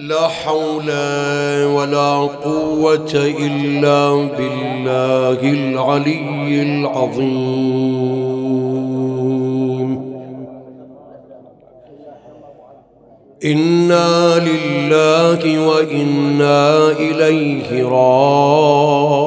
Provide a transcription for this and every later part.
لا حول ولا قوة إلا بالله العلي العظيم. إنا لله وإنا إليه راجعون.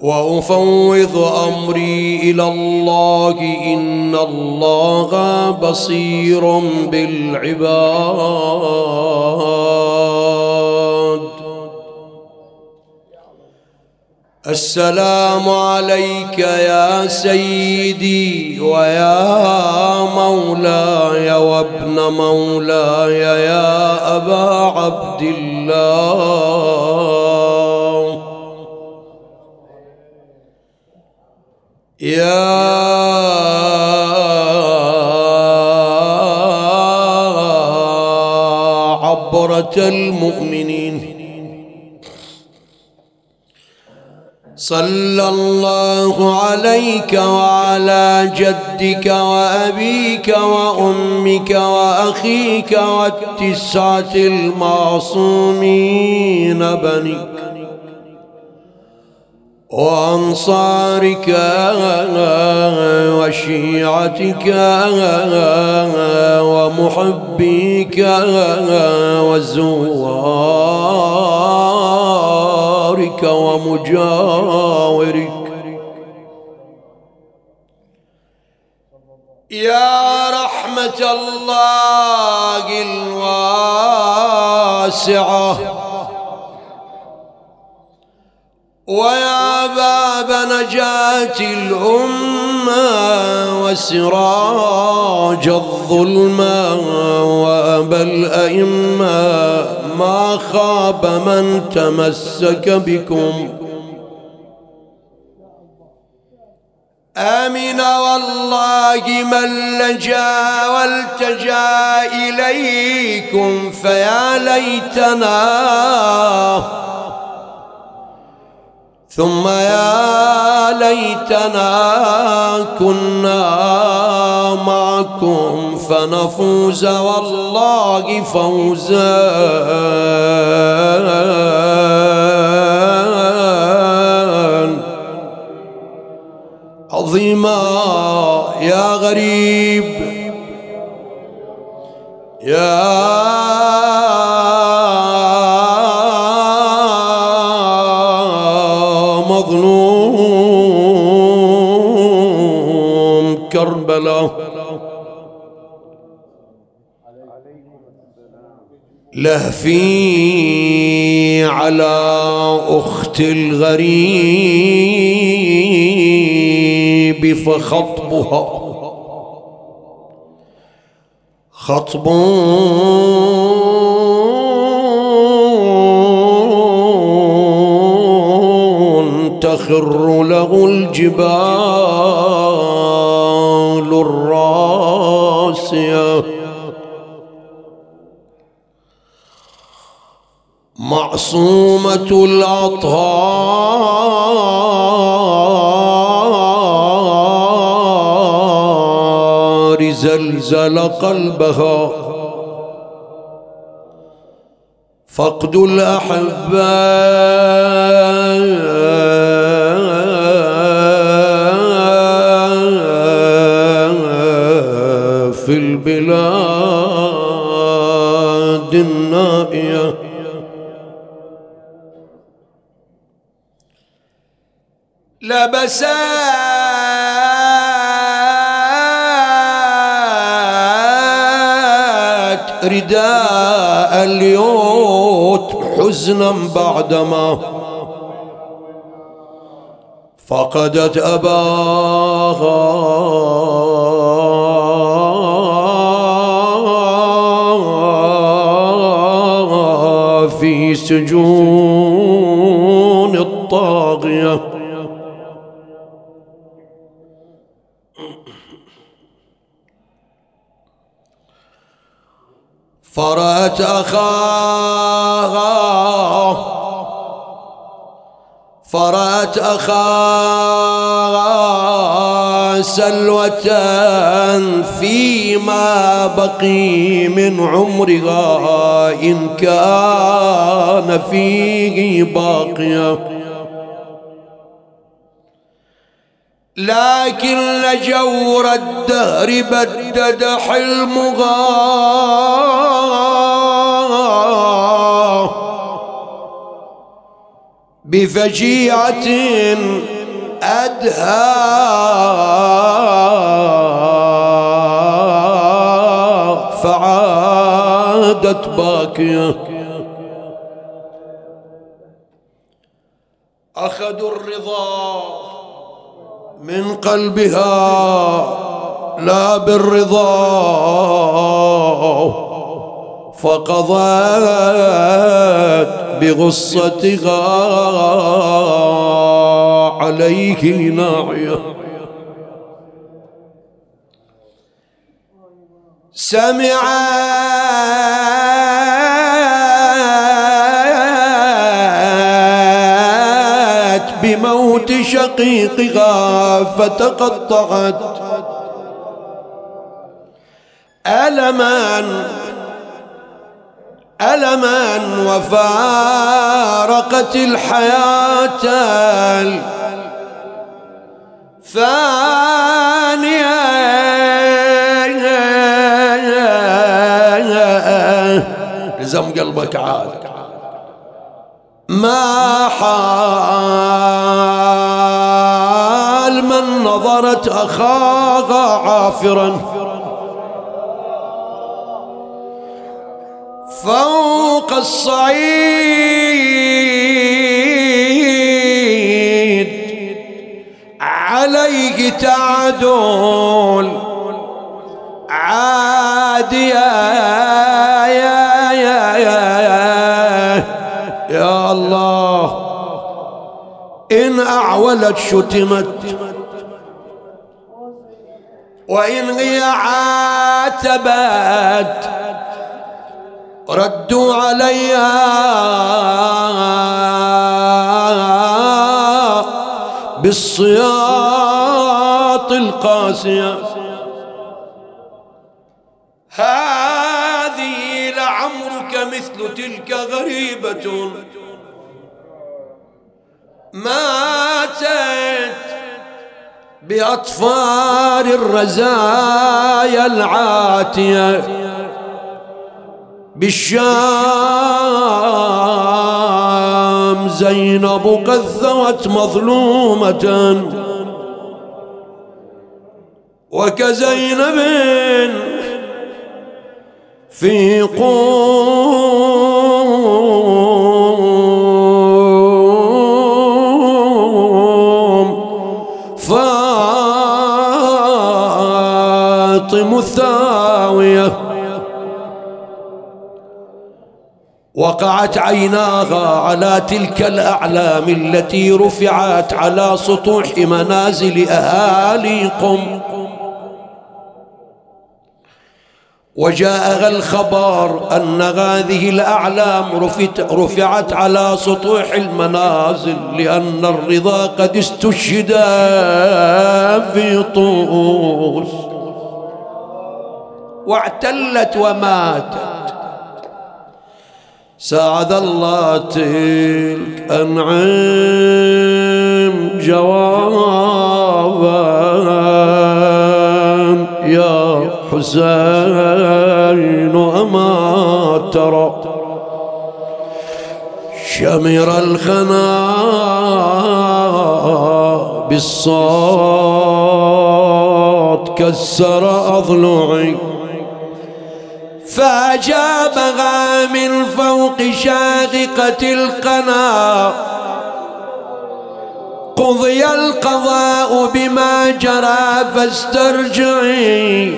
وأفوض أمري إلى الله إن الله بصير بالعباد. السلام عليك يا سيدي ويا مولاي وابن مولاي يا أبا عبد الله. يا عبرة المؤمنين. صلى الله عليك وعلى جدك وأبيك وأمك وأخيك والتسعة المعصومين بنيك وأنصارك وشيعتك ومحبيك وزوارك ومجاورك. يا رحمة الله الواسعة. ويا نجاة الأمة وسراج الظلمة وأبا الأئمة ما خاب من تمسك بكم. آمن والله من لجأ والتجأ إليكم فيا ليتنا. ثم يا ليتنا كنا معكم فنفوز والله فوزا. عظيما يا غريب يا لهفي على أخت الغريب فخطبها. خطب تخر له الجبال. الراسيه معصومة الأطهار زلزل قلبها. فقد الأحباء في البلاد النائية. لبسات رداء اليوت حزنا بعدما فقدت أباها. في سجون الطاغية. فرأت أخاها. فرأت أخاها. سلوة فيما بقي من عمرها إن كان فيه باقية. لكن لجور الدهر بدد حلمها. بفجيعة أدهى. فعادت باكية أخذوا الرضا من قلبها. لا بالرضا. فقضت بغصتها. عليه ناعية. سمعت بموت شقيقها فتقطعت. ألما ألما وفارقت الحياة الفانية لزم قلبك عاد. ما حال من نظرت أخاها عافرا. فوق الصعيد. عليه تعدل. يا يا يا يا, يا الله إن أعولت شتمت وإن هي عاتبت ردوا عليها. بالصياط القاسية. هذه لعمرك مثل تلك غريبة. ماتت بأطفال الرزايا العاتية. بالشام زينب قد ثوت مظلومة وكزينب في قوم وقعت عيناها على تلك الأعلام التي رفعت على سطوح منازل اهالي قم وجاءها الخبر أن هذه الأعلام رفعت على سطوح المنازل لأن الرضا قد استشهد في طوس. واعتلت وماتت. ساعد الله تلك أنعم جوابا. يا حسين أما ترى شمر الخنا بالصوت كسر أضلعي. فأجابها من فوق شاققة القنا قضي القضاء بما جرى فاسترجعي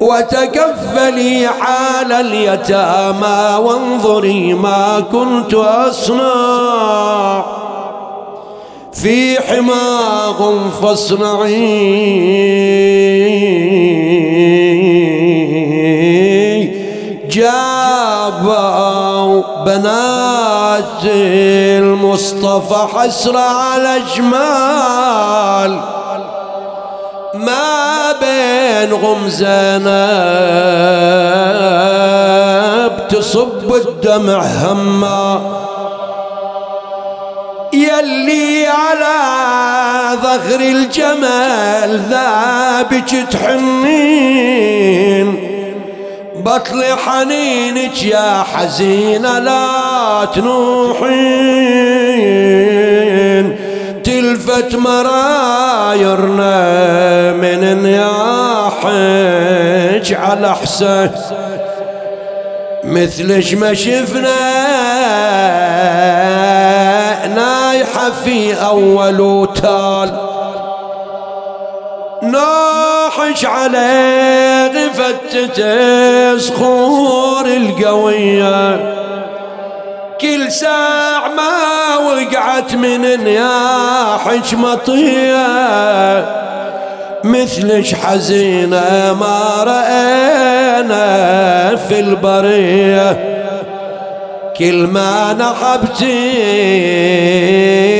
وتكفلي حال اليتامى وانظري ما كنت أصنع. في حماهم فاصنعي. بنات المصطفى حسرة على جمال. ما بين غمزنا تصب الدمع هما. يلي على ظهر الجمال ذابك تحنين بطل حنينك يا حزينة لا تنوحين. تلفت مرايرنا من نياحك على حسن مثلش ما شفنا نايحة في أول تال ناحش على غفتة صخور القوية. كل ساع ما وقعت من نياحش مطية. مثلش حزينة ما رأينا في البرية. كل ما نحبتي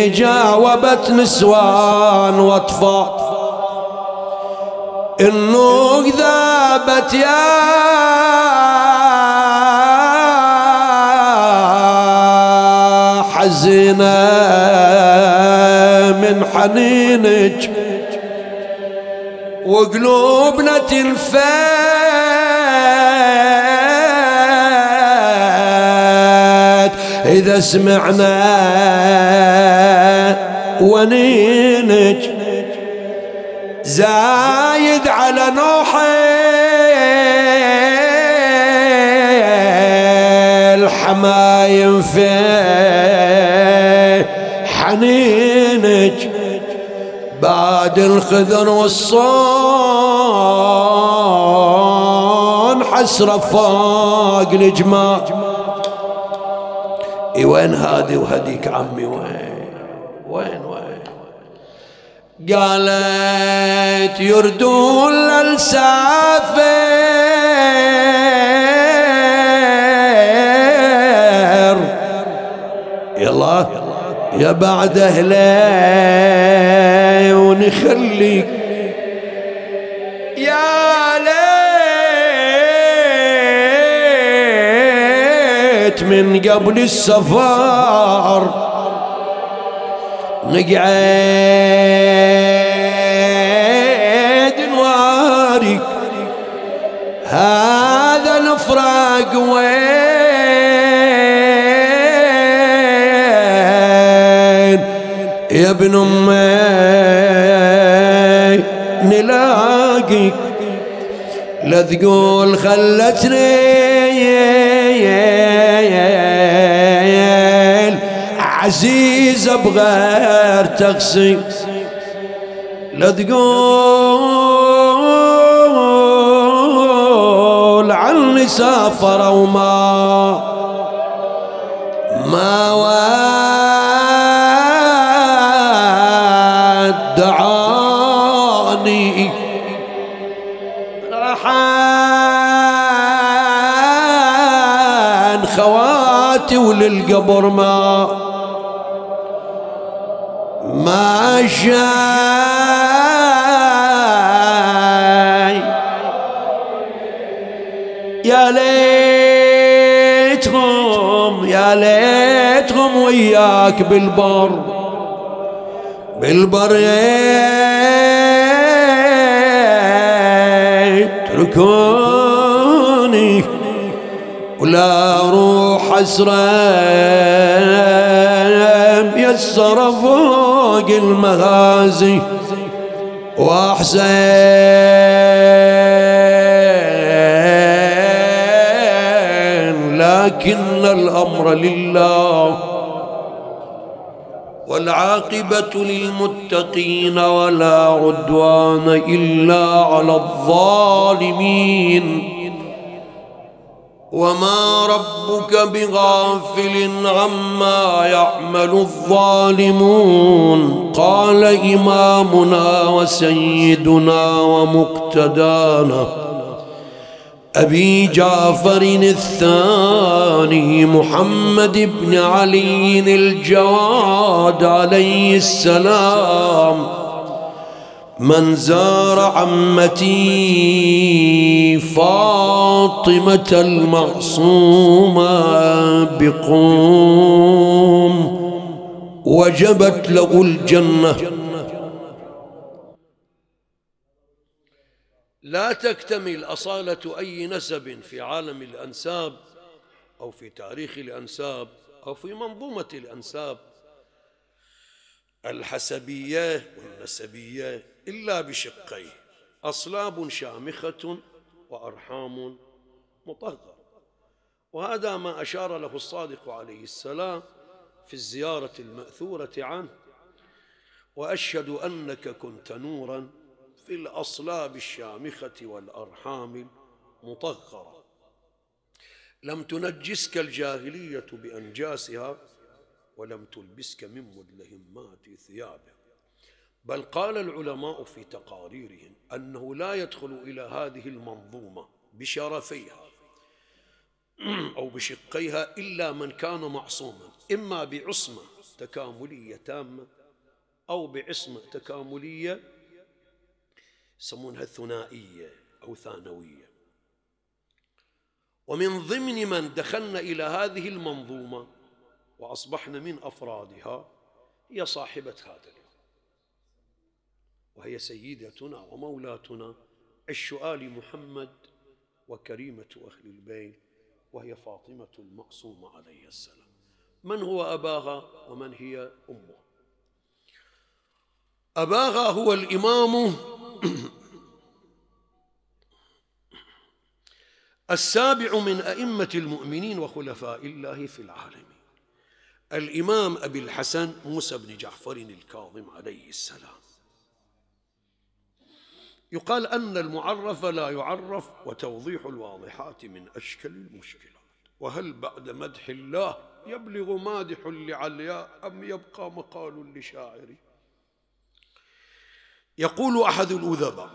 جاوبت نسوان واطفال. النوق ذابت يا حزينة من حنينك. وقلوبنا تنفات إذا سمعنا ونينك. زايد على نوحي الحمايم في حنينك. بعد الخذر والصون حسرة فوق إي وين هادي وهديك عمي وين؟ قالت يردون للسافر يلا يا بعد أهلي ونخليك. يا ليت من قبل السفر نقعد نواري هذا الفراق وين؟ يا ابن أمي نلاقيك. لا تقول خلتني. عزيزة بغير تغسي لا تقول عني سافر وما ما ودعاني. رحان خواتي وللقبر ما شاي. يا ليتهم يا ليتهم وياك بالبر. بالبر يتركوني. ولا روح أسرى ميسر فوق المغازي وأحسن لكن الأمر لله والعاقبة للمتقين ولا عدوان إلا على الظالمين. وما ربك بغافل عما يعمل الظالمون قال إمامنا وسيدنا ومقتدانا أبي جعفر الثاني محمد بن علي الجواد عليه السلام من زار عمتي فاطمة المعصومة بقوم وجبت له الجنة. لا تكتمل أصالة أي نسب في عالم الأنساب أو في تاريخ الأنساب أو في منظومة الأنساب. الحسبية والنسبية إلا بشقيه أصلاب شامخة وأرحام مطهرة. وهذا ما أشار له الصادق عليه السلام في الزيارة المأثورة عنه. وأشهد أنك كنت نورا في الأصلاب الشامخة والأرحام المطهرة. لم تنجسك الجاهلية بأنجاسها ولم تلبسك من مدلهمات ثيابه. بل قال العلماء في تقاريرهم أنه لا يدخل إلى هذه المنظومة بشرفيها أو بشقيها إلا من كان معصوما إما بعصمة تكاملية تامة أو بعصمة تكاملية يسمونها ثنائيه أو ثانوية. ومن ضمن من دخلنا إلى هذه المنظومة وأصبحنا من أفرادها هي صاحبة هذا وهي سيدتنا ومولاتنا عش ال محمد وكريمة أهل البيت وهي فاطمة المعصومه عليه السلام. من هو أباها ومن هي امه أباها هو الإمام السابع من أئمة المؤمنين وخلفاء الله في العالمين. الإمام أبي الحسن موسى بن جعفر الكاظم عليه السلام. يقال أن المعرف لا يعرف وتوضيح الواضحات من أشكل المشكلات. وهل بعد مدح الله يبلغ مادح لعلياء أم يبقى مقال لشاعر؟ يقول أحد الأدباء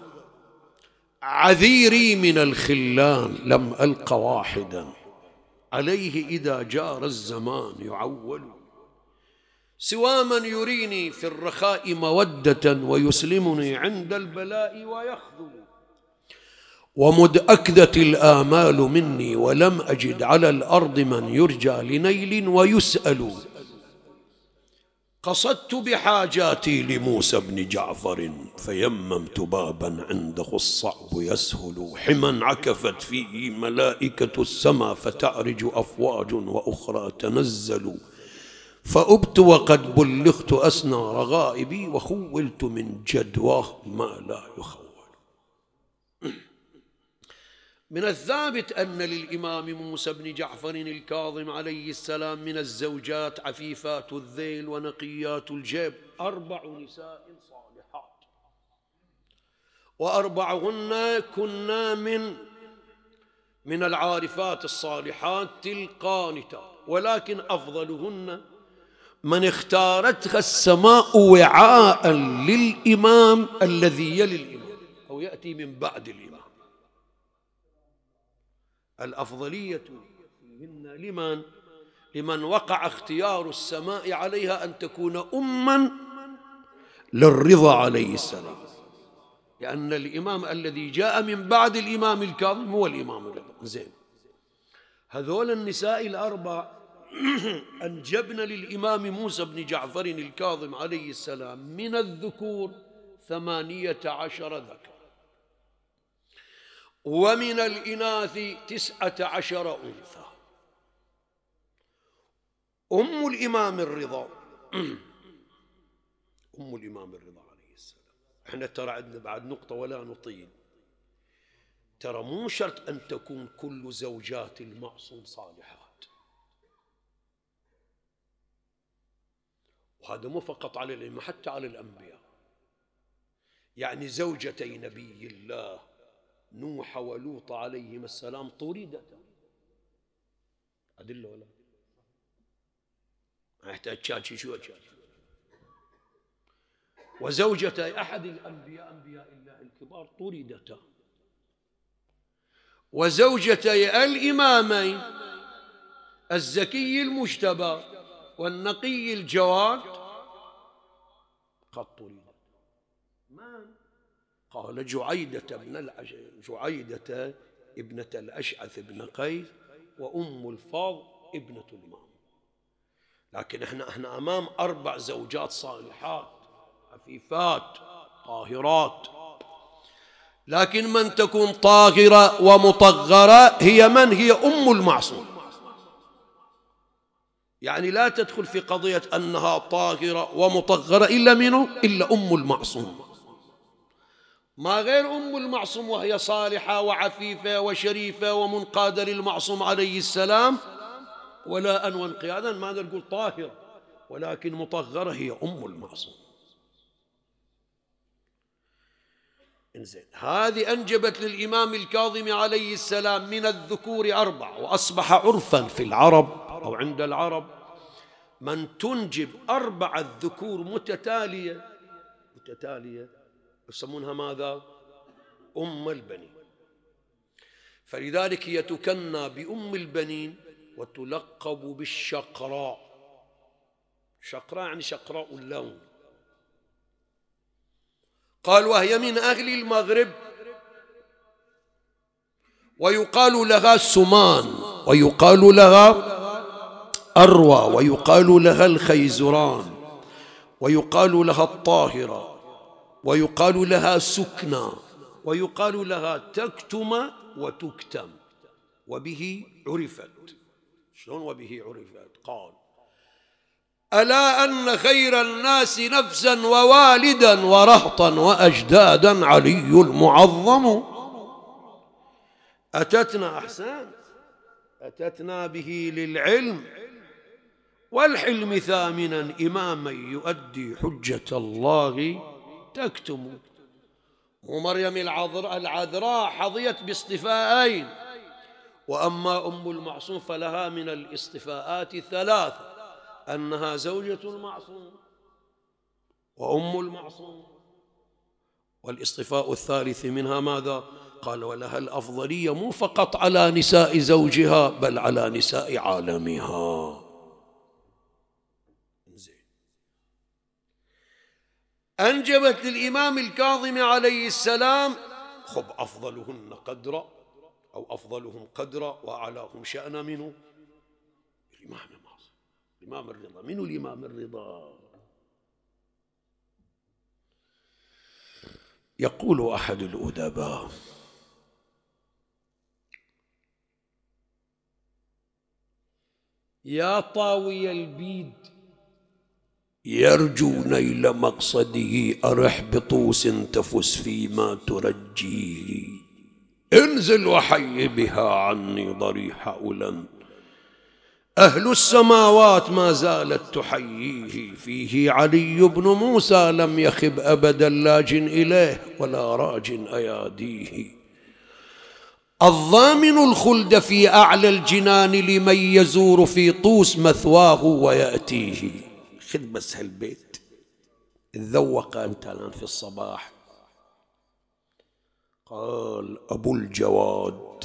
عذيري من الخلان لم ألق واحدا عليه إذا جار الزمان يعول. سوى من يريني في الرخاء مودة ويسلمني عند البلاء ويخذل. ومد أكدت الآمال مني ولم أجد على الأرض من يرجى لنيل ويسأل. قصدت بحاجاتي لموسى بن جعفر فيممت بابا عنده الصعب يسهل حما عكفت فيه ملائكة السماء فتعرج أفواج وأخرى تنزل. فأبت وقد بلغت أسنى رغائبي وخولت من جدواه ما لا يخول. من الثابت أن للإمام موسى بن جعفر الكاظم عليه السلام من الزوجات عفيفات الذيل ونقيات الجيب أربع نساء صالحات. وأربعهن كنا من من العارفات الصالحات القانتات ولكن أفضلهن من اختارتها السماء وعاء للإمام الذي يلي الإمام أو يأتي من بعد الإمام. الأفضلية فيهن لمن؟ لمن وقع اختيار السماء عليها أن تكون أما للرضا عليه السلام. لأن الإمام الذي جاء من بعد الإمام الكاظم هو الإمام الرضا. زين. هذول النساء الأربع أنجبن للإمام موسى بن جعفر الكاظم عليه السلام من الذكور ثمانية عشر ذكر ومن الإناث تسعة عشر أنثى. أم الإمام الرضا. أم الإمام الرضا عليه السلام. إحنا ترى عندنا بعد نقطة ولا نطيل. ترى مو شرط أن تكون كل زوجات المعصوم صالحات وهذا مو فقط على الأئمة حتى على الأنبياء. يعني زوجتي نبي الله نوح ولوط عليهما السلام طردتا أدلة ولا؟ ما يحتاج تشاتشي شو تشاتشي وزوجة أحد الأنبياء أنبياء الله الكبار طردتا وزوجتي الإمامين الزكي المجتبى والنقي الجواد قد طردتا قال جعيدة بن العش... جعيدة ابنة الأشعث بن قيس وأم الفاض ابنة الإمام. لكن إحنا إحنا أمام أربع زوجات صالحات عفيفات طاهرات. لكن من تكون طاهرة ومطغرة هي من؟ هي أم المعصوم. يعني لا تدخل في قضية أنها طاهرة ومطغرة إلا منه إلا أم المعصوم. ما غير أم المعصوم وهي صالحة وعفيفة وشريفة ومنقادة للمعصوم عليه السلام ولا أن انقيادا ما نقول طاهرة ولكن مطهرة هي أم المعصوم. إنزين هذه أنجبت للإمام الكاظم عليه السلام من الذكور أربع وأصبح عرفا في العرب أو عند العرب من تنجب أربعة ذكور متتالية متتالية يسمونها ماذا؟ أم البنين. فلذلك هي تكنى بأم البنين وتلقب بالشقراء. شقراء يعني شقراء اللون. قال وهي من أهل المغرب. ويقال لها سمان ويقال لها أروى ويقال لها الخيزران ويقال لها الطاهرة ويقال لها سكنى ويقال لها تكتم وتكتم وبه عرفت. شلون وبه عرفت؟ قال ألا أن خير الناس نفسا ووالدا ورهطا وأجدادا علي المعظم؟ أتتنا أحسنت أتتنا به للعلم. والحلم ثامنا إماما يؤدي حجة الله. تكتم. ومريم العذراء العذراء حظيت باصطفاءين وأما أم المعصوم فلها من الاصطفاءات ثلاثة أنها زوجة المعصوم وأم المعصوم. والاصطفاء الثالث منها ماذا؟ قال ولها الأفضلية مو فقط على نساء زوجها بل على نساء عالمها. أنجبت للإمام الكاظم عليه السلام خب أفضلهن قدرا أو أفضلهم قدرا وأعلاهم شأنا منه؟ الإمام المعصوم الإمام الرضا. منه الإمام الرضا؟ يقول أحد الأدباء يا طاوي البيد يرجو نيل مقصده أرح بطوس تفس فيما ترجيه. انزل وحي بها عني ضريح أولا أهل السماوات ما زالت تحييه. فيه علي بن موسى لم يخب أبدا لاج إليه ولا راج أياديه. الضامن الخلد في أعلى الجنان لمن يزور في طوس مثواه ويأتيه. خذ بس هالبيت تذوق أنت الآن في الصباح. قال أبو الجواد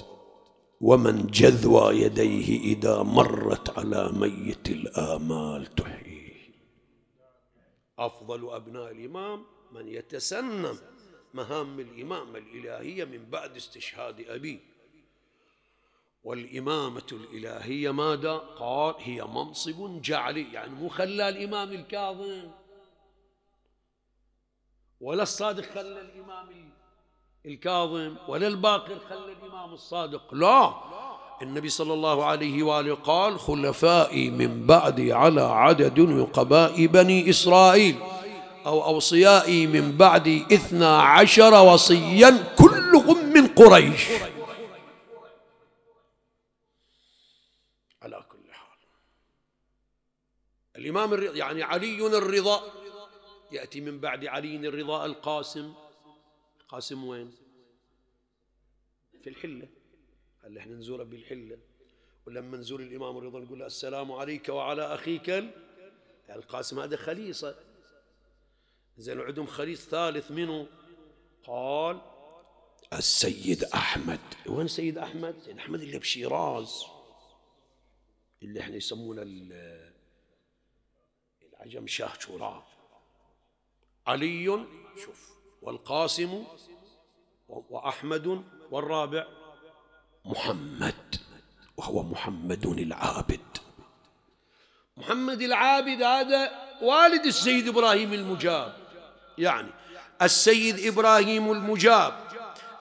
ومن جذوى يديه إذا مرت على ميت الآمال تحييه أفضل أبناء الإمام من يتسنم مهام الإمامة الإلهية من بعد استشهاد أبيه. والإمامة الإلهية ماذا؟ قال هي منصب جعلي يعني مو خلى الإمام الكاظم. ولا الصادق خلى الإمام الكاظم ولا الباقر خلى الإمام الصادق. لا. النبي صلى الله عليه وآله قال خلفائي من بعدي على عدد نقباء بني إسرائيل أو أوصيائي من بعدي إثنى عشر وصيا كلهم من قريش على كل حال الإمام الرضا يعني علي الرضا. يأتي من بعد علي الرضا القاسم. قاسم وين؟ في الحلة. هل إحنا نزوره بالحلة ولما نزور الإمام الرضا نقول له السلام عليك وعلى أخيك القاسم هذا خليصة. زين عندهم خليص ثالث منه. قال السيد أحمد. وين سيد أحمد؟ سيد أحمد اللي بشيراز. اللي إحنا يسمونه العجم شاه شوراه علي شوف والقاسم وأحمد والرابع. محمد وهو محمد العابد. محمد العابد هذا والد السيد إبراهيم المجاب. يعني السيد إبراهيم المجاب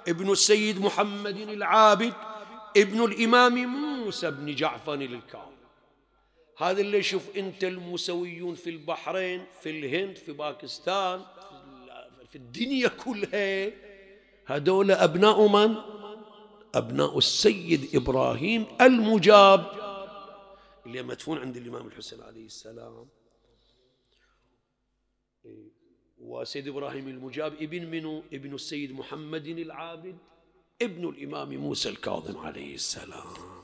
ابن السيد محمد العابد ابن الإمام موسى بن جعفر الكاظم هذا اللي شوف أنت الموسويون في البحرين في الهند في باكستان في الدنيا كلها. هذول أبناء من؟ أبناء السيد إبراهيم المجاب. اللي مدفون عند الإمام الحسين عليه السلام. وسيد إبراهيم المجاب ابن منو؟ ابن السيد محمد العابد ابن الإمام موسى الكاظم عليه السلام.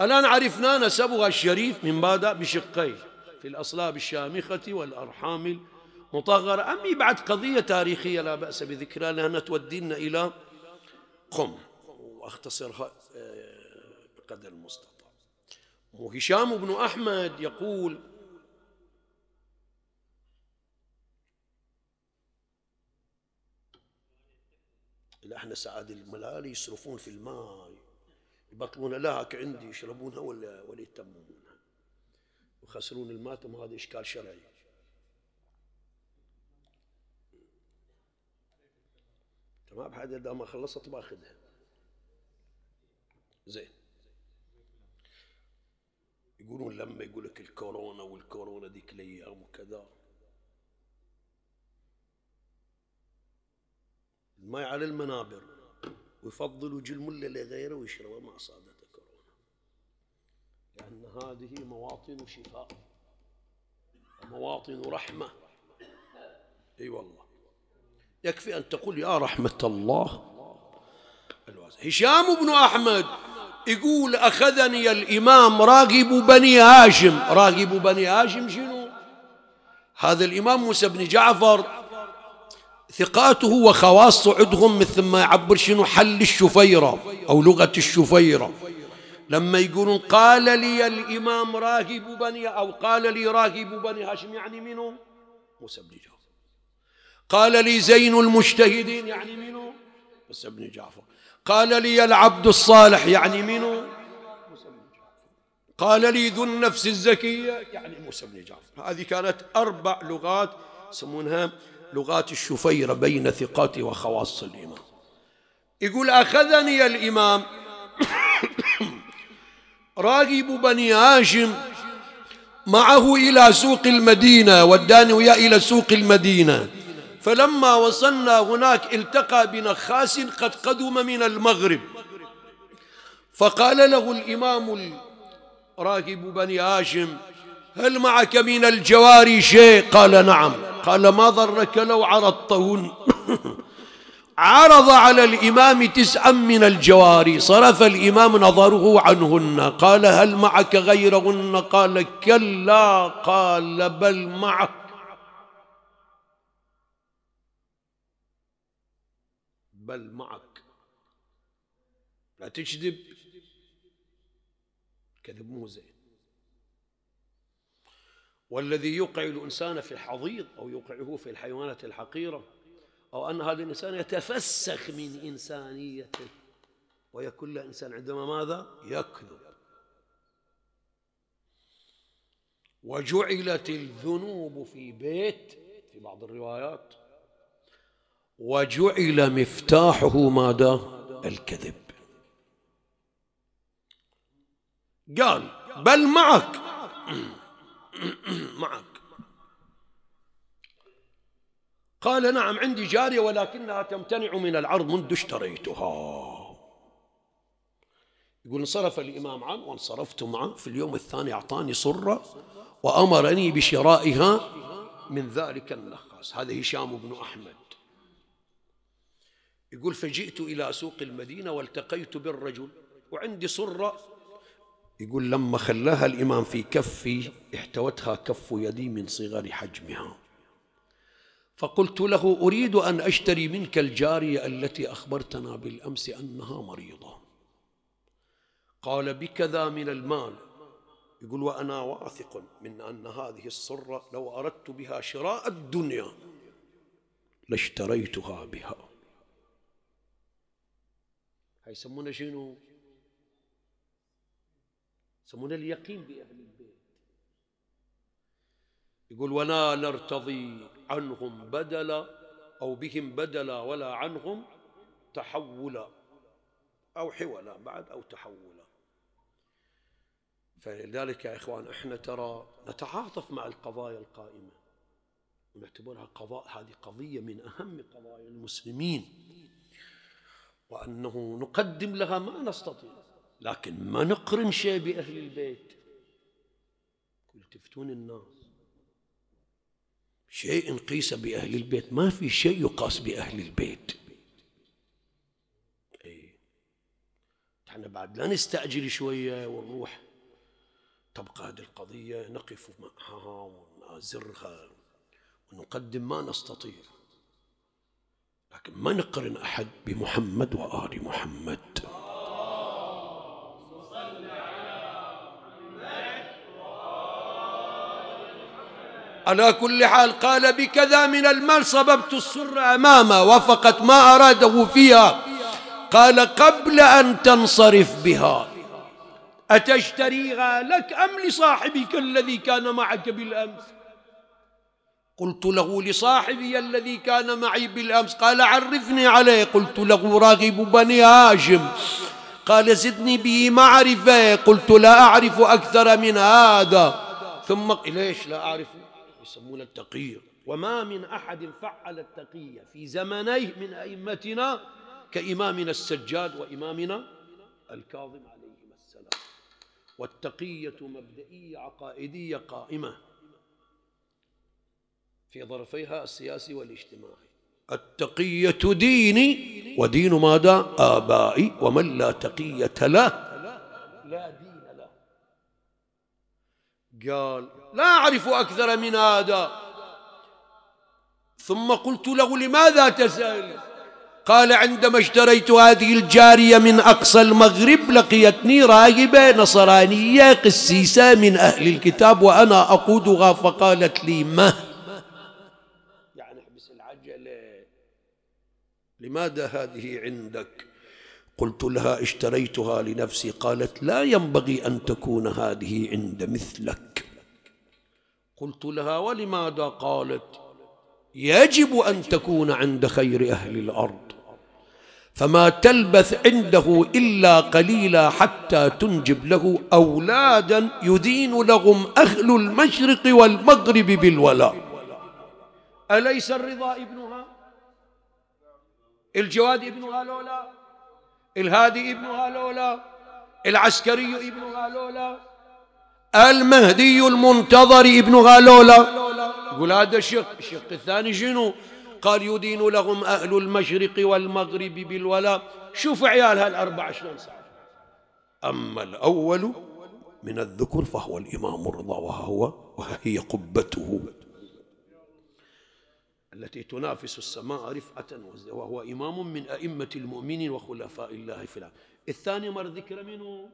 الآن عرفنا نسبها الشريف من بعد بشقين في الأصلاب الشامخة والأرحام المطهرة. أمي بعد قضية تاريخية لا بأس بذكرها لأنها تودينا إلى قم وأختصرها آه، بقدر المستطاع. وهشام بن أحمد يقول إحنا سعاد الملالي يصرفون في الماء. يبطلون لها عندي يشربونها ولا ولا يتممونها ويخسرون الماتم هذا إشكال شرعي. تمام؟ بحد إذا ما خلصت باخذها. زين. يقولون لما يقول لك الكورونا والكورونا ذيك الأيام وكذا. الماء على المنابر. ويفضلوا جلملة لغيره ويشربه ما صادته كورونا. لأن هذه مواطن شفاء. ومواطن رحمة. إي والله. يكفي أن تقول يا رحمة الله. هشام بن أحمد يقول أخذني الإمام راغب بني هاشم. راغب بني هاشم شنو؟ هذا الإمام موسى بن جعفر ثقاته وخواصه عندهم مثل ما يعبر شنو حل الشفيرة أو لغة الشفيرة. لما يقولون قال لي الإمام راهب بني أو قال لي راهب بني هاشم يعني منو؟ موسى بن جعفر. قال لي زين المجتهدين يعني منو؟ موسى بن جعفر. قال لي العبد الصالح يعني منو؟ موسى بن جعفر. قال لي ذو النفس الزكية يعني موسى بن جعفر. هذه كانت أربع لغات يسمونها لغات الشفيرة بين ثقات وخواص الإمام. يقول أخذني الإمام. راغب بني هاشم معه إلى سوق المدينة وداني وياه إلى سوق المدينة. فلما وصلنا هناك التقى بنخاس قد قدم من المغرب. فقال له الإمام راغب بني هاشم هل معك من الجواري شيء؟ قال نعم. قال ما ضرك لو عرضتهن؟ عرض على الإمام تسعا من الجواري صرف الإمام نظره عنهن قال هل معك غيرهن؟ قال كلا قال بل معك. بل معك. لا تكذب كذب مو زين والذي يوقع الإنسان في الحضيض أو يوقعه في الحيوانات الحقيرة أو أن هذا الإنسان يتفسخ من إنسانيته ويكون الإنسان عندما ماذا؟ يكذب. وجعلت الذنوب في بيت في بعض الروايات وجعل مفتاحه ماذا؟ الكذب. قال بل معك. معك. قال نعم عندي جارية ولكنها تمتنع من العرض منذ اشتريتها. يقول انصرف الإمام عنه وانصرفت معه. في اليوم الثاني أعطاني صرة وأمرني بشرائها من ذلك النخاس هذا هشام بن أحمد. يقول فجئت إلى سوق المدينة والتقيت بالرجل وعندي صرة يقول لما خلاها الإمام في كفي احتوتها كف يدي من صغر حجمها. فقلت له أريد أن أشتري منك الجارية التي أخبرتنا بالأمس أنها مريضة. قال بكذا من المال. يقول وأنا واثق من أن هذه الصرة لو أردت بها شراء الدنيا لاشتريتها بها. هاي يسمونه شنو؟ يسمونه اليقين بأهل البيت. يقول ولا نرتضي عنهم بدلا أو بهم بدلا ولا عنهم تحولا أو حولا بعد أو تحولا. فلذلك يا إخوان إحنا ترى نتعاطف مع القضايا القائمة. ونعتبرها قضاء هذه قضية من أهم قضايا المسلمين. وأنه نقدم لها ما نستطيع. لكن ما نقرن شيء بأهل البيت. كل تفتون الناس. شيء نقيس بأهل البيت. ما في شيء يقاس بأهل البيت. إحنا بعد لا نستعجل شوية ونروح. تبقى هذه القضية نقف معها وننازرها. ونقدم ما نستطيع. لكن ما نقرن أحد بمحمد وآل محمد. على كل حال قال بكذا من المال صببت السر أمامه وفقت ما أراده فيها. قال قبل أن تنصرف بها. أتشتريها لك أم لصاحبك الذي كان معك بالأمس؟ قلت له لصاحبي الذي كان معي بالأمس. قال عرفني عليه. قلت له راغب بني هاشم. قال زدني به معرفة. قلت لا أعرف أكثر من هذا. ثم ليش لا أعرف يسمونه التقية. وما من أحد فعل التقية في زمنيه من أئمتنا كإمامنا السجاد وإمامنا الكاظم عليهما السلام. والتقية مبدئية عقائدية قائمة في ظرفيها السياسي والاجتماعي. التقية ديني ودين ماذا؟ آبائي ومن لا تقية له. لا قال لا أعرف أكثر من هذا. ثم قلت له لماذا تسأل؟ قال عندما اشتريت هذه الجارية من أقصى المغرب لقيتني راهبة نصرانية قسيسة من أهل الكتاب وأنا أقودها فقالت لي ما؟ يعني احبس العجلة. لماذا هذه عندك؟ قلت لها اشتريتها لنفسي قالت لا ينبغي أن تكون هذه عند مثلك. قلت لها ولماذا؟ قالت يجب أن تكون عند خير أهل الأرض فما تلبث عنده إلا قليلا حتى تنجب له أولادا يدين لهم أهل المشرق والمغرب بالولاء أليس الرضا ابنها؟ الجواد ابنها لولا؟ الهادي ابنها لولا العسكري ابنها لولا المهدي المنتظر ابن غالولا. يقول هذا الشق الشق الثاني شنو؟ قال يدين لهم أهل المشرق والمغرب بالولاء. شوف عيال هالأربعة شلون صار. أما الأول من الذكر فهو الإمام الرضا وهو وهي قبته. التي تنافس السماء رفعة وهو إمام من أئمة المؤمنين وخلفاء الله في العالم. الثاني مر ذكر منه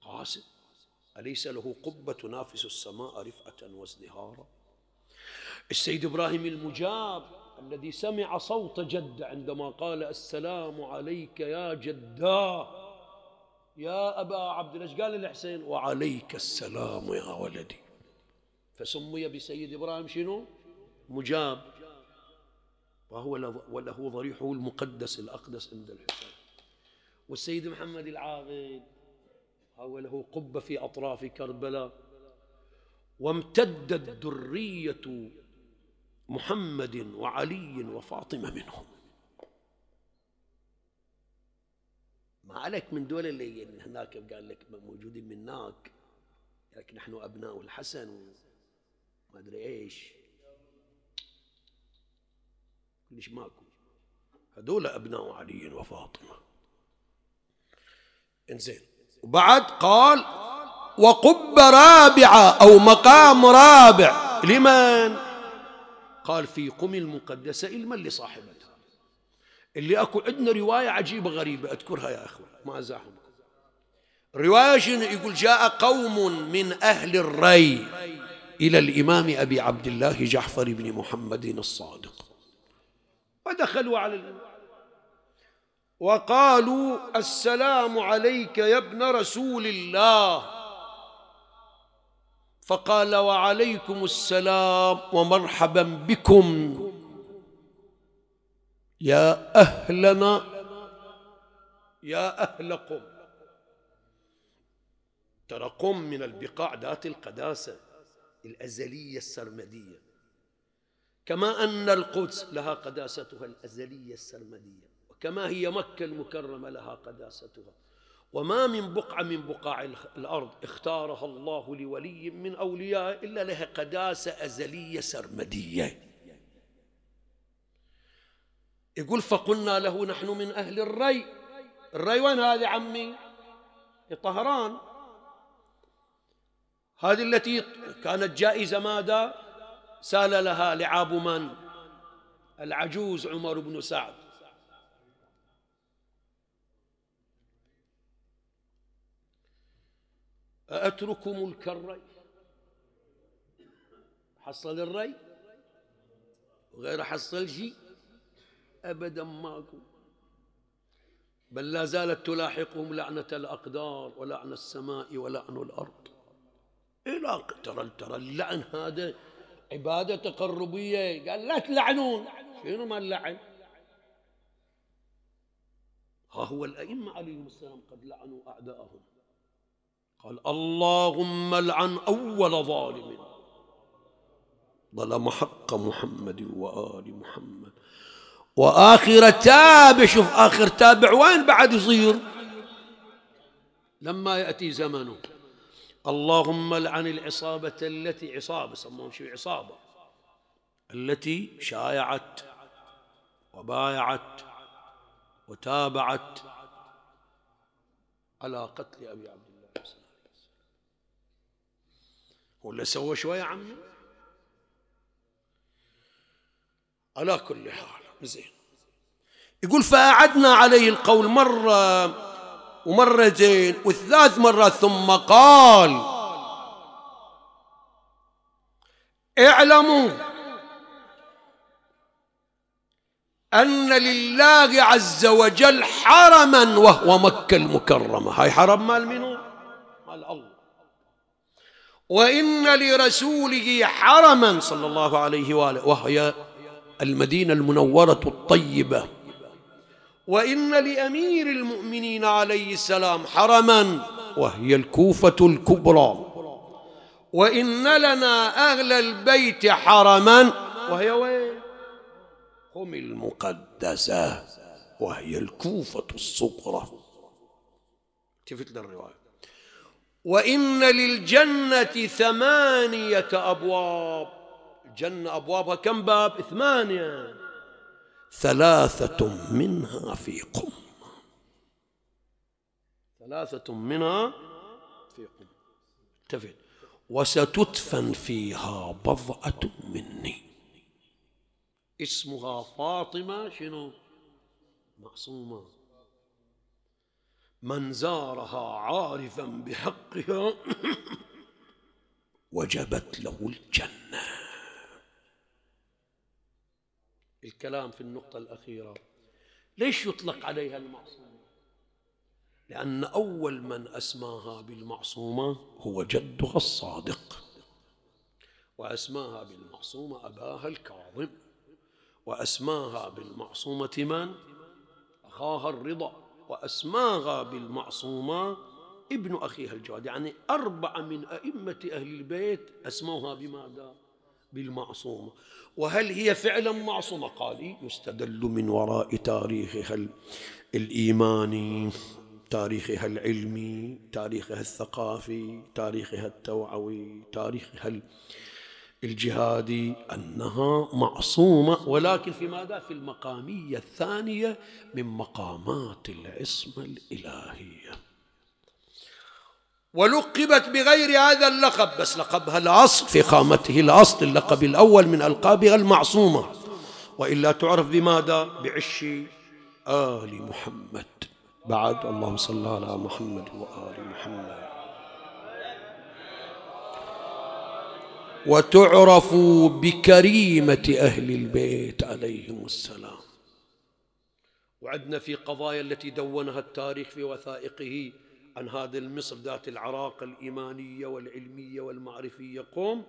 قاسم. أليس له قبة تنافس السماء رفعة وازدهارا السيد إبراهيم المجاب الذي سمع صوت جد عندما قال السلام عليك يا جداه يا أبا عبد الله قال الحسين وعليك السلام يا ولدي. فسمي بسيد إبراهيم شنو؟ مجاب. وهو وله ضريحه المقدس الأقدس عند الحسين. والسيد محمد العاقل أو له قبة في أطراف كربلاء وامتدت ذرية محمد وعلي وفاطمة منهم. ما عليك من دول اللي هناك قال لك موجودين من هناك لكن نحن أبناء الحسن وما أدري إيش. كلش ماكو. هذول أبناء علي وفاطمة. إنزين. وبعد قال وقب رابعة أو مقام رابع. لمن؟ قال في قم المقدسة علما لصاحبتها اللي أكو عندنا رواية عجيبة غريبة أذكرها يا أخوة ما أزاحم الرواية شنو؟ يقول جاء قوم من أهل الري إلى الإمام أبي عبد الله جعفر بن محمد الصادق. ودخلوا على الإمام وقالوا السلام عليك يا ابن رسول الله. فقال وعليكم السلام ومرحبا بكم. يا أهلنا يا أهل قم. ترى قم من البقاع ذات القداسة الأزلية السرمدية. كما أن القدس لها قداستها الأزلية السرمدية وكما هي مكة المكرمة لها قداستها. وما من بقعة من بقاع الأرض اختارها الله لولي من أوليائه إلا لها قداسة أزلية سرمدية. يقول فقلنا له نحن من أهل الري الري وين هذه عمي؟ طهران. هذه التي كانت جائزة ماذا؟ سأل لها لعاب من؟ العجوز عمر بن سعد. أترك ملك الري حصل الري؟ وغير حصل شيء؟ أبدا ماكو. بل لا زالت تلاحقهم لعنة الأقدار ولعن السماء ولعن الأرض. إلى ترى ترى اللعن هذا عبادة تقربية. قال لا تلعنون. شنو ما اللعن؟ ها هو الأئمة عليهم السلام قد لعنوا أعداءهم. قال اللهم لعن أول ظالم. ظلم حق محمد وآل محمد. وآخر تابع شوف آخر تابع وين بعد يصير؟ لما يأتي زمنه. اللهم لعن العصابة التي عصابة سموهم شو عصابة. التي شايعت وبايعت وتابعت على قتل أبي عبد الله اللي سوى شوية عمي؟ على كل حال زين. يقول فأعدنا عليه القول مرة ومرتين وثلاث مرات ثم قال اعلموا أن لله عز وجل حرما وهو مكة المكرمة. هاي حرم مال منو؟ مال الله. وإن لرسوله حرما صلى الله عليه وآله وهي المدينة المنورة الطيبة. وإن لأمير المؤمنين عليه السلام حرما وهي الكوفة الكبرى. وإن لنا أهل البيت حرما وهي وين؟ هم المقدسة وهي الكوفة الصغرى. التفت للرواية وإن للجنة ثمانية أبواب. الجنة أبوابها كم باب؟ ثمانية ثلاثة منها في قم. ثلاثة منها في قم. التفت وستدفن فيها بضعة مني. اسمها فاطمة شنو؟ معصومة. من زارها عارفا بحقها وجبت له الجنة. الكلام في النقطة الأخيرة. ليش يطلق عليها المعصومة؟ لأن أول من أسماها بالمعصومة هو جدها الصادق. وأسماها بالمعصومة أباها الكاظم. وأسماها بالمعصومة من؟ أخاها الرضا. وأسماها بالمعصومة ابن أخيها الجواد. يعني أربعة من أئمة أهل البيت أسموها بماذا؟ بالمعصومة. وهل هي فعلا معصومة؟ قال يستدل من وراء تاريخها الإيماني تاريخها العلمي تاريخها الثقافي تاريخها التوعوي تاريخها الجهادي أنها معصومة. ولكن في ماذا؟ في المقامية الثانية من مقامات العصمة الإلهية. ولقبت بغير هذا اللقب بس لقبها الأصل في قامته الأصل اللقب الأول من ألقابها المعصومة. وإلا تعرف بماذا؟ بعش آل محمد. بعد اللهم صل على محمد وآل محمد. وتعرف بكريمة أهل البيت عليهم السلام. وعدنا في قضايا التي دونها التاريخ في وثائقه عن هذا المصر ذات العراقة الإيمانية والعلمية والمعرفية. قوم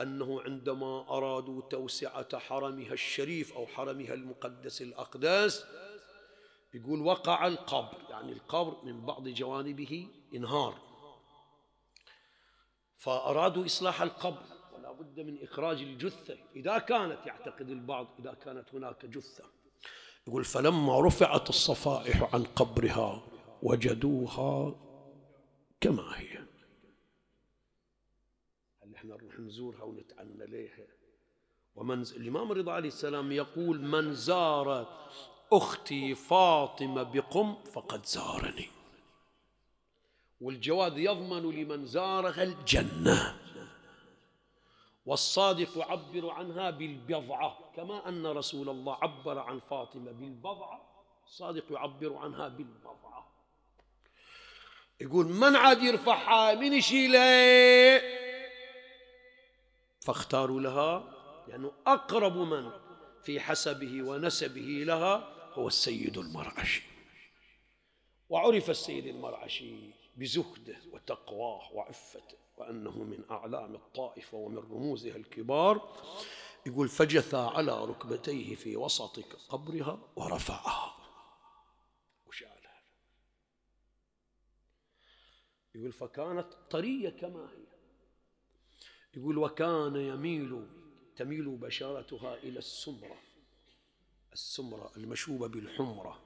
أنه عندما أرادوا توسعة حرمها الشريف أو حرمها المقدس الأقداس يقول وقع القبر يعني القبر من بعض جوانبه انهار. فأرادوا إصلاح القبر ولا بد من إخراج الجثة. إذا كانت يعتقد البعض إذا كانت هناك جثة. يقول فلما رفعت الصفائح عن قبرها وجدوها كما هي. هل إحنا نروح نزورها ونتعنى ليها؟ ومن الإمام الرضا عليه السلام يقول من زار أختي فاطمة بقم فقد زارني. والجواد يضمن لمن زارها الجنة. والصادق يعبر عنها بالبضعة كما أن رسول الله عبر عن فاطمة بالبضعة الصادق يعبر عنها بالبضعة. يقول من عاد يرفعها من يشيله؟ فاختاروا لها لأنه أقرب من في حسبه ونسبه لها هو السيد المرعشي. وعرف السيد المرعشي بزهده وتقواه وعفته وأنه من أعلام الطائفة ومن رموزها الكبار. يقول فجثى على ركبتيه في وسط قبرها ورفعها. يقول فكانت طرية كما هي. يقول وكان يميل تميل بشرتها إلى السمرة السمرة المشوبة بالحمرة.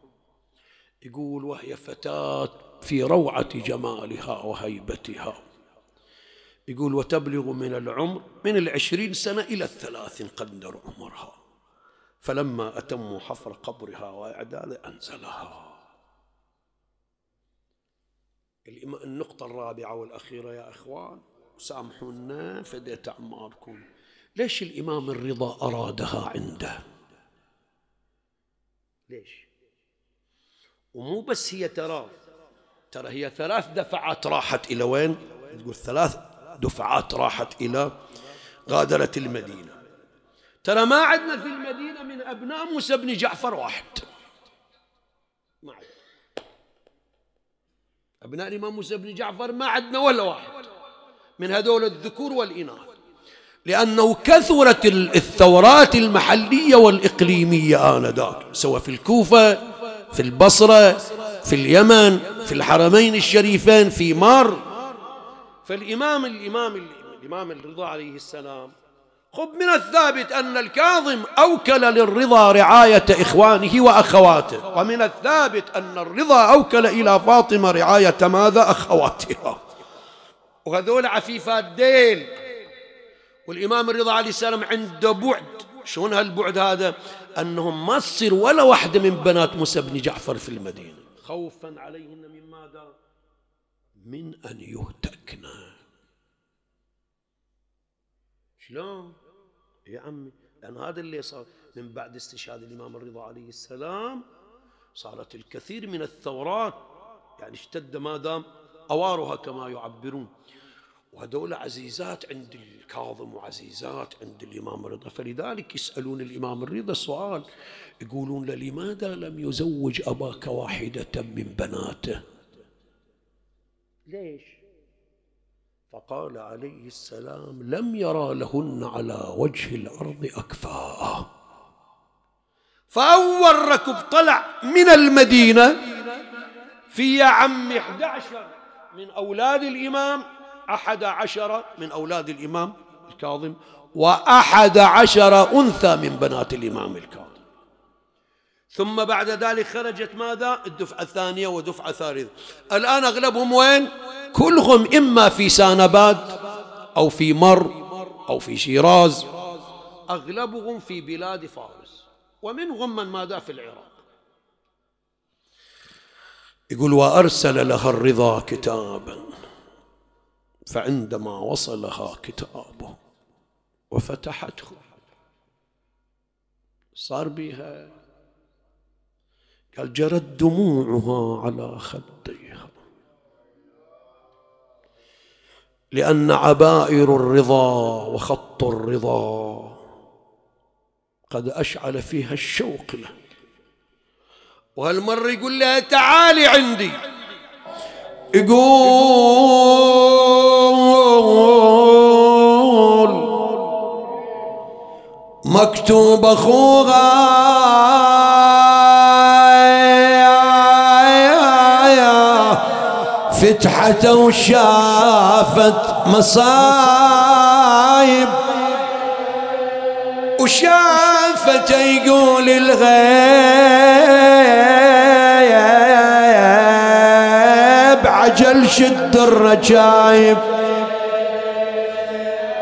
يقول وهي فتاة في روعة جمالها وهيبتها. يقول وتبلغ من العمر من العشرين سنة إلى الثلاثين قدر عمرها. فلما أتموا حفر قبرها وإعداد أنزلها. النقطة الرابعة والأخيرة يا إخوان سامحونا فديت أعماركم. ليش الإمام الرضا أرادها عنده؟ ليش؟ ومو بس هي ترى ترى هي ثلاث دفعات راحت إلى وين؟ تقول ثلاث دفعات راحت إلى غادرت المدينة. ترى ما عندنا في المدينة من أبناء موسى بن جعفر واحد. ما عندنا. أبناء الإمام موسى بن جعفر ما عندنا ولا واحد من هذول الذكور والإناث. لأنه كثرت الثورات المحلية والإقليمية آنذاك سواء في الكوفة في البصرة في اليمن في الحرمين الشريفين في مار. فالإمام الإمام الإمام الرضا عليه السلام خب من الثابت أن الكاظم أوكل للرضا رعاية إخوانه وأخواته. ومن الثابت أن الرضا أوكل إلى فاطمة رعاية ماذا؟ أخواتها. وهذول عفيفات ديل والإمام الرضا عليه السلام عنده بعد. شلون هالبعد هذا؟ أنهم ما تصير ولا واحدة من بنات موسى بن جعفر في المدينة. خوفا عليهن من ماذا؟ من أن يهتكن. شلون؟ يا عمي لأن هذا اللي صار من بعد استشهاد الإمام الرضا عليه السلام صارت الكثير من الثورات يعني اشتد ما دام أوارها كما يعبرون. وهذول عزيزات عند الكاظم وعزيزات عند الإمام الرضا. فلذلك يسألون الإمام الرضا سؤال يقولون له لماذا لم يزوج أباك واحدة من بناته؟ ليش؟ فقال عليه السلام لم يرى لهن على وجه الأرض أكفاء. فأول ركب طلع من المدينة في عم 11 من أولاد الإمام أحد عشر من أولاد الإمام الكاظم وأحد عشر أنثى من بنات الإمام الكاظم. ثم بعد ذلك خرجت ماذا؟ الدفعة الثانية ودفعة ثالثة. الآن أغلبهم وين؟ كلهم إما في سانباد أو في مر أو في شيراز. أغلبهم في بلاد فارس. ومنهم من ماذا؟ في العراق. يقول وأرسل لها الرضا كتابا فعندما وصلها كتابه وفتحته. صار بها قال جرت دموعها على خديها. لأن عبائر الرضا وخط الرضا قد أشعل فيها الشوق له. وهالمرة يقول لها تعالي عندي. يقول مكتوب أخوها فتحته وشافت مصايب. وشافت يقول الغيب عجل شد الرجايب.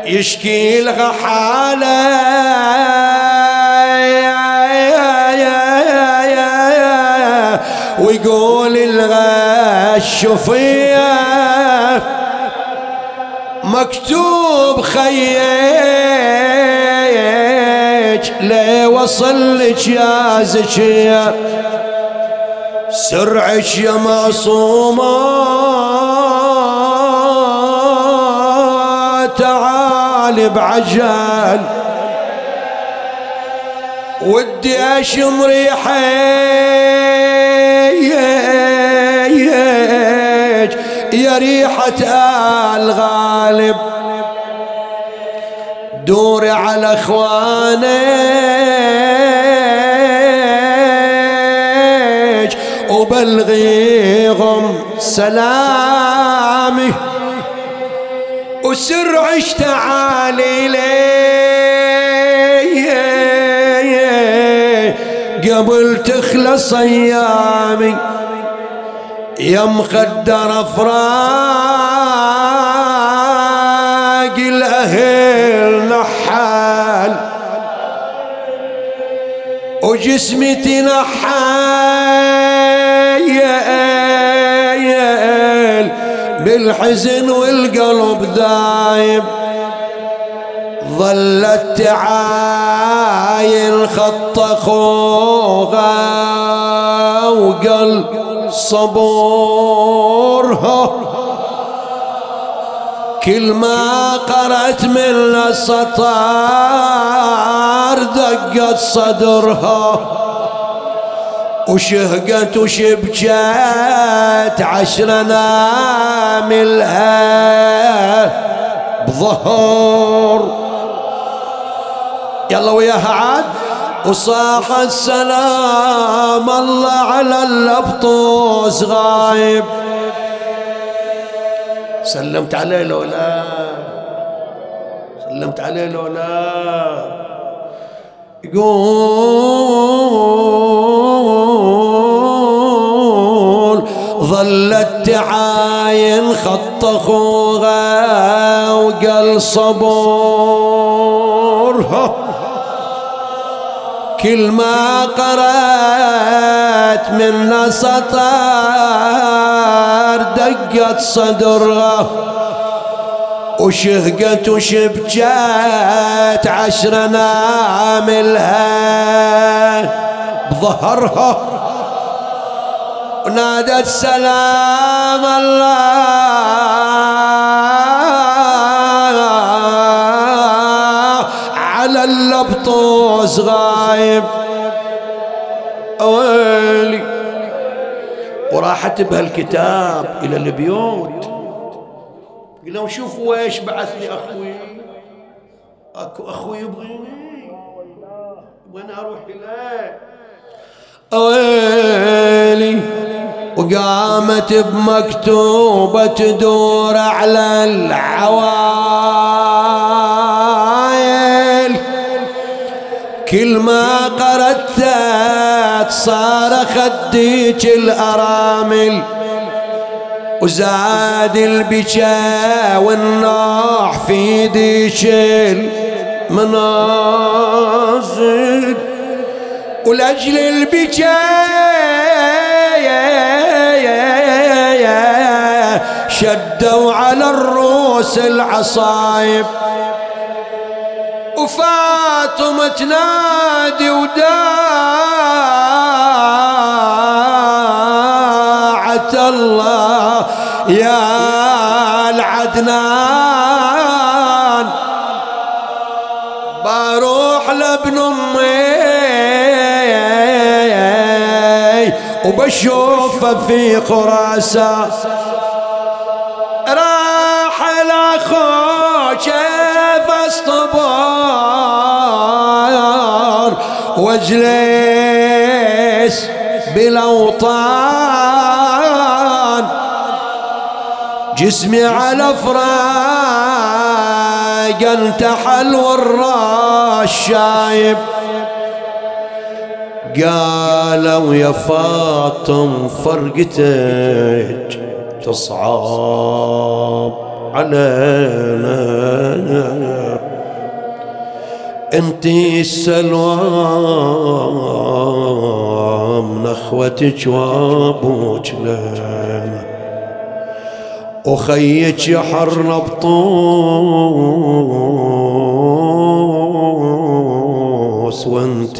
يشكي لها حالة. ويقول الغش فيا مكتوب خيج لي وصل لك يا زكية. سرعك يا معصومة تعال بعجل. ودي أشم ريحك ريحة الغالب دوري على إخوانك وبلغيهم سلامي. وسرعش تعالي لي قبل تخلص أيامي يا مخدر افراق الأهل نحال وجسمي تنحال. بالحزن والقلب ذايب ظلت تعاين خط اخوها وقلب صبورها كل ما قرأت من السطار دقت صدرها وشهقت وشبكت عشر ناملها بظهر يلا وياها عاد. وصاح السلام الله على الأبطوس غايب. سلمت عليه لو لا. سلمت عليه لو لا. يقول ظلت تعاين خط اخوها وقال صبورها كل ما قرأت من سطر دقت صدرها. وشهقت وشبكت عشر ناملها بظهرها. ونادت سلام الله. على اللبطوس غايب. ويلي وراحت بهالكتاب إلى البيوت. قلنا شوفوا إيش بعثني أخوي. أكو أخوي يبغيني. وين أروح إليه. ويلي وقامت بمكتوبة تدور على العوايل كل ما قرأت صار خديك الأرامل وزاد البكاء والنوح في ديش المنازل. ولأجل البكاء شدوا على الروس العصايب. وفاطمة تنادي وداعت الله يا العدل عدنان بروح لابن أمي وبشوفه في خراسان راح الاخو كيف واجلس بالأوطان. جسمي على فراق انتحل والراس شايب. قالوا يا فاطم فرقتك تصعب علينا. انت السلوى من اخوتك وابوك لنا وخيك يحر بطوس وانت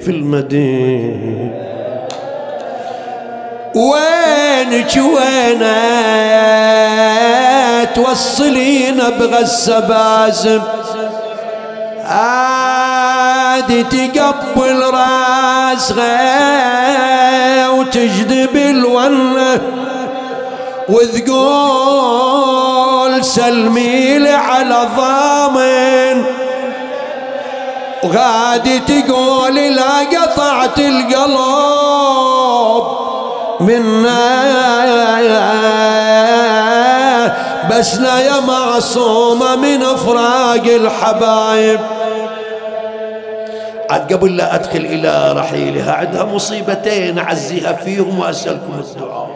في المدينة. وينك وينك توصلين بغى بازم؟ عادي تقبل راسها وتجذب الونه وتقول سلمي لي على ضامن. وغادي تقول لا قطعت القلب منا بس لا يا معصومة من أفراق الحبايب. عاد قبل لا أدخل إلى رحيلها عندها مصيبتين أعزيها فيهم وأسألكم الدعاء.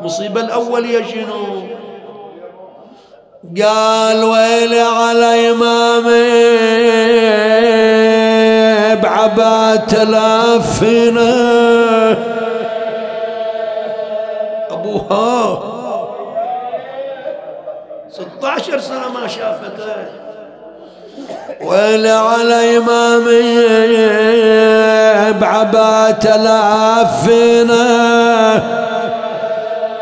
المصيبة الأول يا شنو؟ قال ويلي على إمامي بعبات لافنا أبوها ستة عشر سنة ما شافته. ويلي على إمامي بعبات لافنا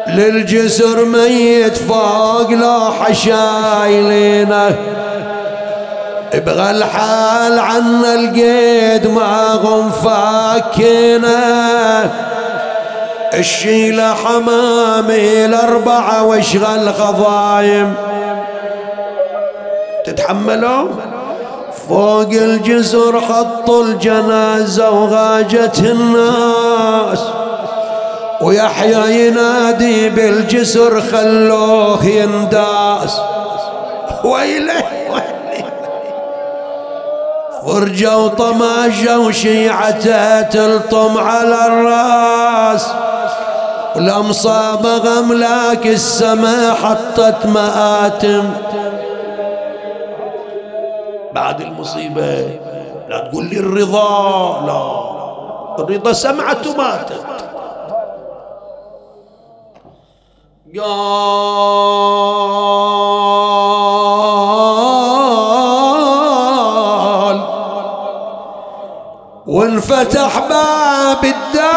للجسر ميت فوق لوحة أبغى الحال عنا القيد ما فاكينه الشيلة حمامي الأربعة واشغل خضايم. تتحملوا؟ فوق الجسر حطوا الجنازة وغاجت الناس. ويحيى ينادي بالجسر خلوه ينداس. ويله فرجة وطماشة وشيعته تلطم على الراس. والأمصاب أملاك السماء حطت مآتم. بعد المصيبة. لا تقول لي الرضا لا. الرضا سمعت وماتت قال وانفتح باب الدار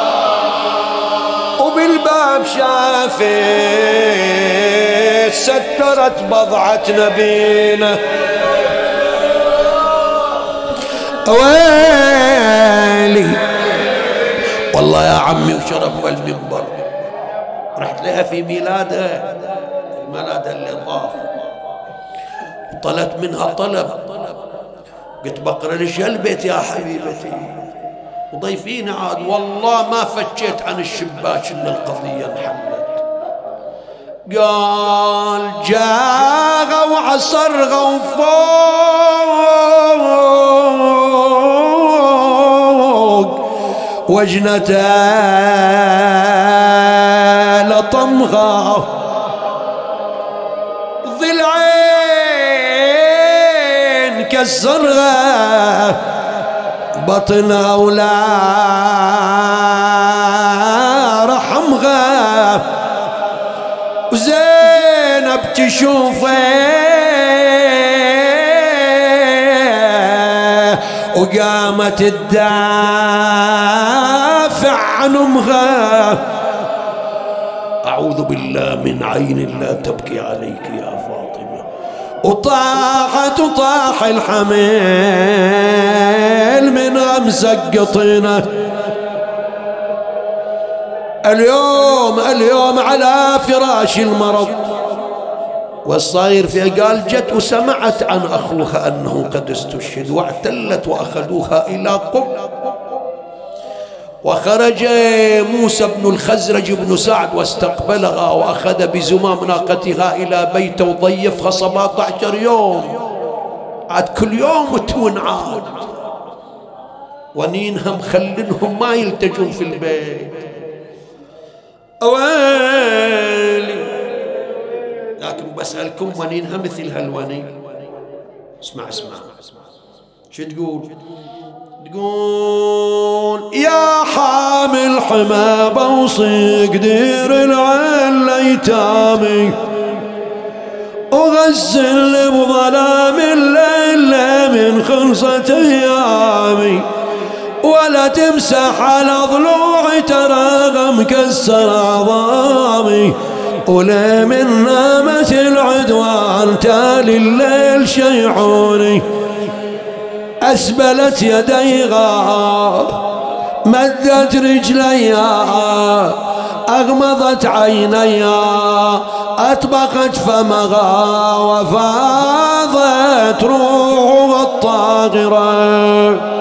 وبالباب شافت سترت بضعة نبينا. ويلي والله يا عمي وشرف المنبر رحت لها في ميلادها في ميلادها اللي طاف. طلبت منها طلب. قلت بقرا ليش البيت يا حبيبتي؟ وضيفين عاد والله ما فكيت عن الشباك ان القضية انحلت. قال جاغوا وعصرغوا فوق وجنته لطمها ضلعين كسرها بطنها ولا رحمها وزينب تشوفه. وقامت تدافع عن امها أعوذ بالله من عين لا تبكي عليك يا وطاحت وطاح الحميل من امسك قطينه اليوم اليوم على فراش المرض. والصاير فيها قال جت وسمعت عن أخوها أنه قد استشهد واعتلت وأخذوها إلى قم وخرج موسى بن الخزرج بن سعد واستقبلها وأخذ بزمام ناقتها إلى بيته وضيفها 17 يوم. عاد كل يوم تون عاد. ونينها مخلنهم ما يلتجون في البيت. أويلي لكن بسألكم ونينها مثل هالوني اسمع اسمع. شو تقول؟ تقول يا حامل حما بوصيك دير العين ليتامي وغسل بظلام الليل من خلصة أيامي. ولا تمسح على ضلوعي ترى مكسر عظامي. ولا من نامت العدوان تالي الليل شيعوني. أسبلت يديها مدت رجليها أغمضت عينيها أطبقت فمها وفاضت روحها الطاغرة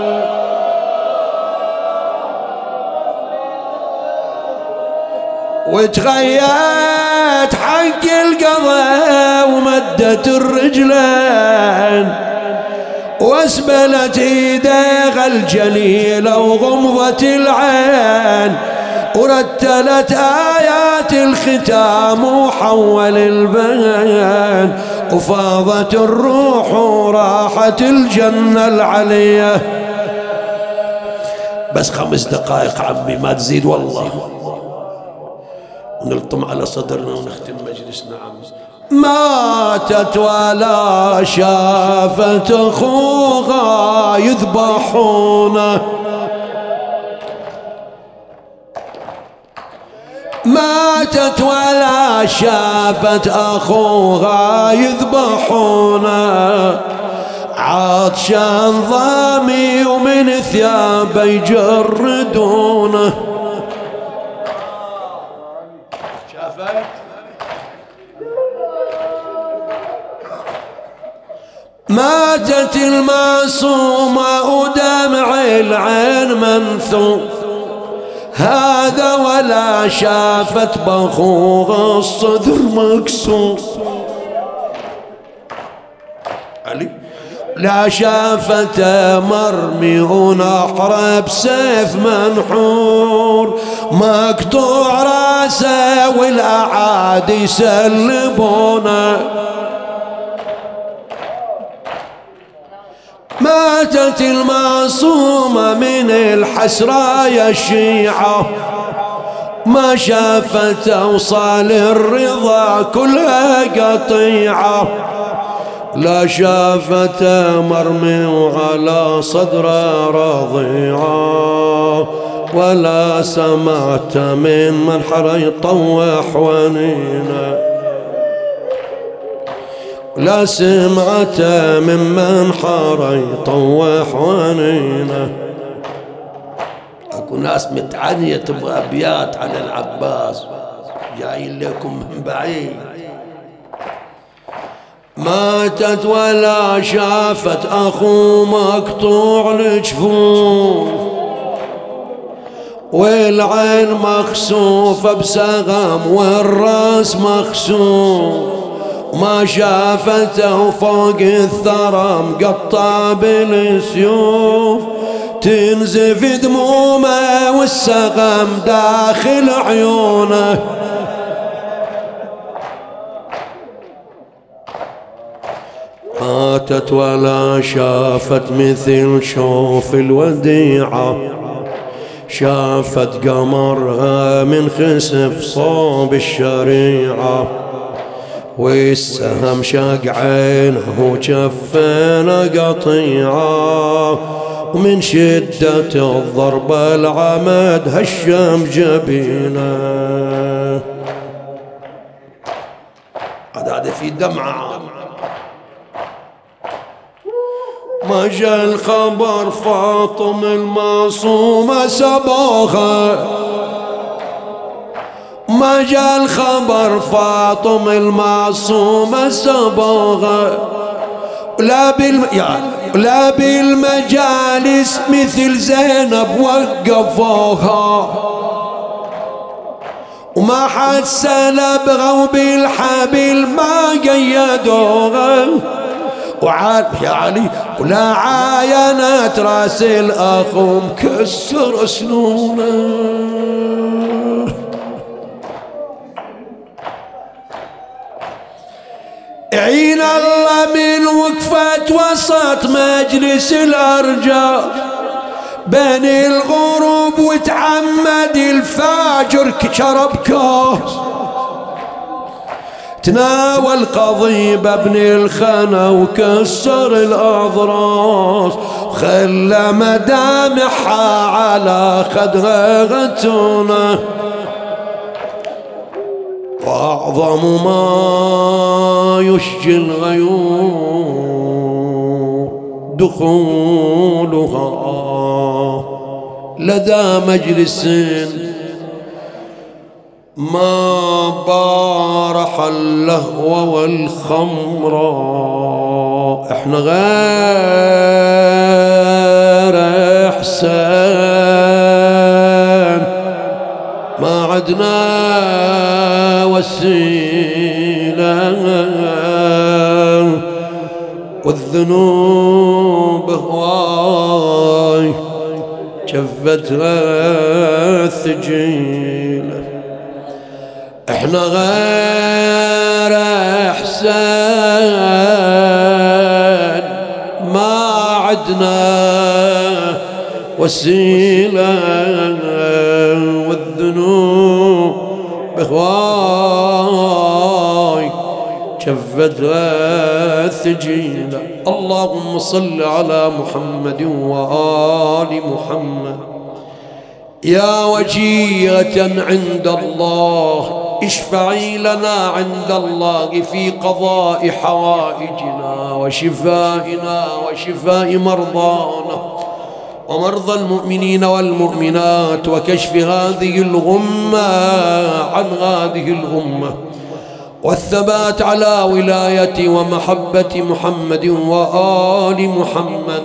وتغيت حق القضاء ومدت الرجلين. واسبلت ايديها الجليلة وغمضت العين ورتلت آيات الختام وحول البين وفاضت الروح وراحت الجنة العلية. بس خمس دقائق عمي ما تزيد والله. ونلطم على صدرنا ونختم مجلسنا. عم ماتت ولا شافت اخوها يذبحونه ماتت ولا شافت أخوها يذبحونه عطشان ضامي ومن ثيابه يجردونه ماتت المعصومة ودمع العين منثور. هذا ولا شافت بخوغ الصدر مكسور. علي؟ لا شافت مرمي ونحر بسيف منحور. مقطوع راسه والأعادي يسلبونه ماتت المعصومة من الحسرة يا الشيعة. ما شافت أوصال الرضا كلها قطيعة. لا شافت مرمي على صدر رضيعة ولا سمعت من منحر يطوح ونينة. لا سمعته ممن حار يطوح ونينه أكو ناس متعنية تبغى أبيات على العباس. جايين لكم من بعيد. ماتت ولا شافت أخو مقطوع الجفوف والعين مخسوفة بسغم والرأس مخسوف. ما شافته فوق الثرى مقطع بالسيوف. تنزف دمومه والسقم داخل عيونه. ماتت ولا شافت مثل شوف الوديعة. شافت قمرها من خسف صوب الشريعة. والسهم شق عينه وجفينه قطيعة. ومن شدة الضرب العمد هشم جبينه. هذا في دمعة. ما جاء الخبر فاطم المعصومة سبوخة ما جاء الخبر فاطم المعصومة سبوخة لا بالم... لا بالمجالس مثل زينب وقفوها. وما حد سلب بالحبل ما قيدوها. وعاد يا علي ولا عاينت رأس الاخ مكسر سنونه عين الله من وقفت وسط مجلس الأرجاء. بين الغروب وتعمد الفاجر شرب كاس تناول قضيب ابن الخنا وكسر الأضراس. خلى مدامحها على خدها غتونه. وأعظم ما يشجي الغيور دخولها. لدى مجلس ما بارح اللهو والخمر. إحنا غير إحسان. والذنوب هواي جفتها الثجيله إحنا غير احسان ما عدنا وسيلة والذنوب بخواي شفتها ثجيلة اللهم صل على محمد وآل محمد. يا وجية عند الله اشفعي لنا عند الله في قضاء حوائجنا وشفائنا وشفاء مرضانا ومرضى المؤمنين والمؤمنات وكشف هذه الغمة عن هذه الغمة. والثبات على ولاية ومحبة محمد وآل محمد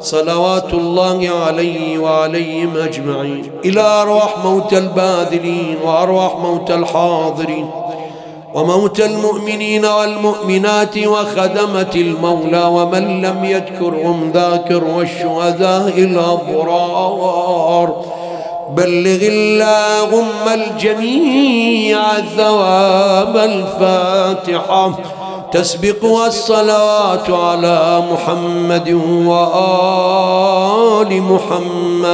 صلوات الله عليه وعليهم أجمعين. إلى أرواح موتى الباذلين وأرواح موتى الحاضرين وموتى المؤمنين والمؤمنات وخدمة المولى ومن لم يذكرهم ذاكر والشهداء الأبرار. بلغ اللهم الجميع الثواب الفاتحة. تسبق الصلوات على محمد وآل محمد.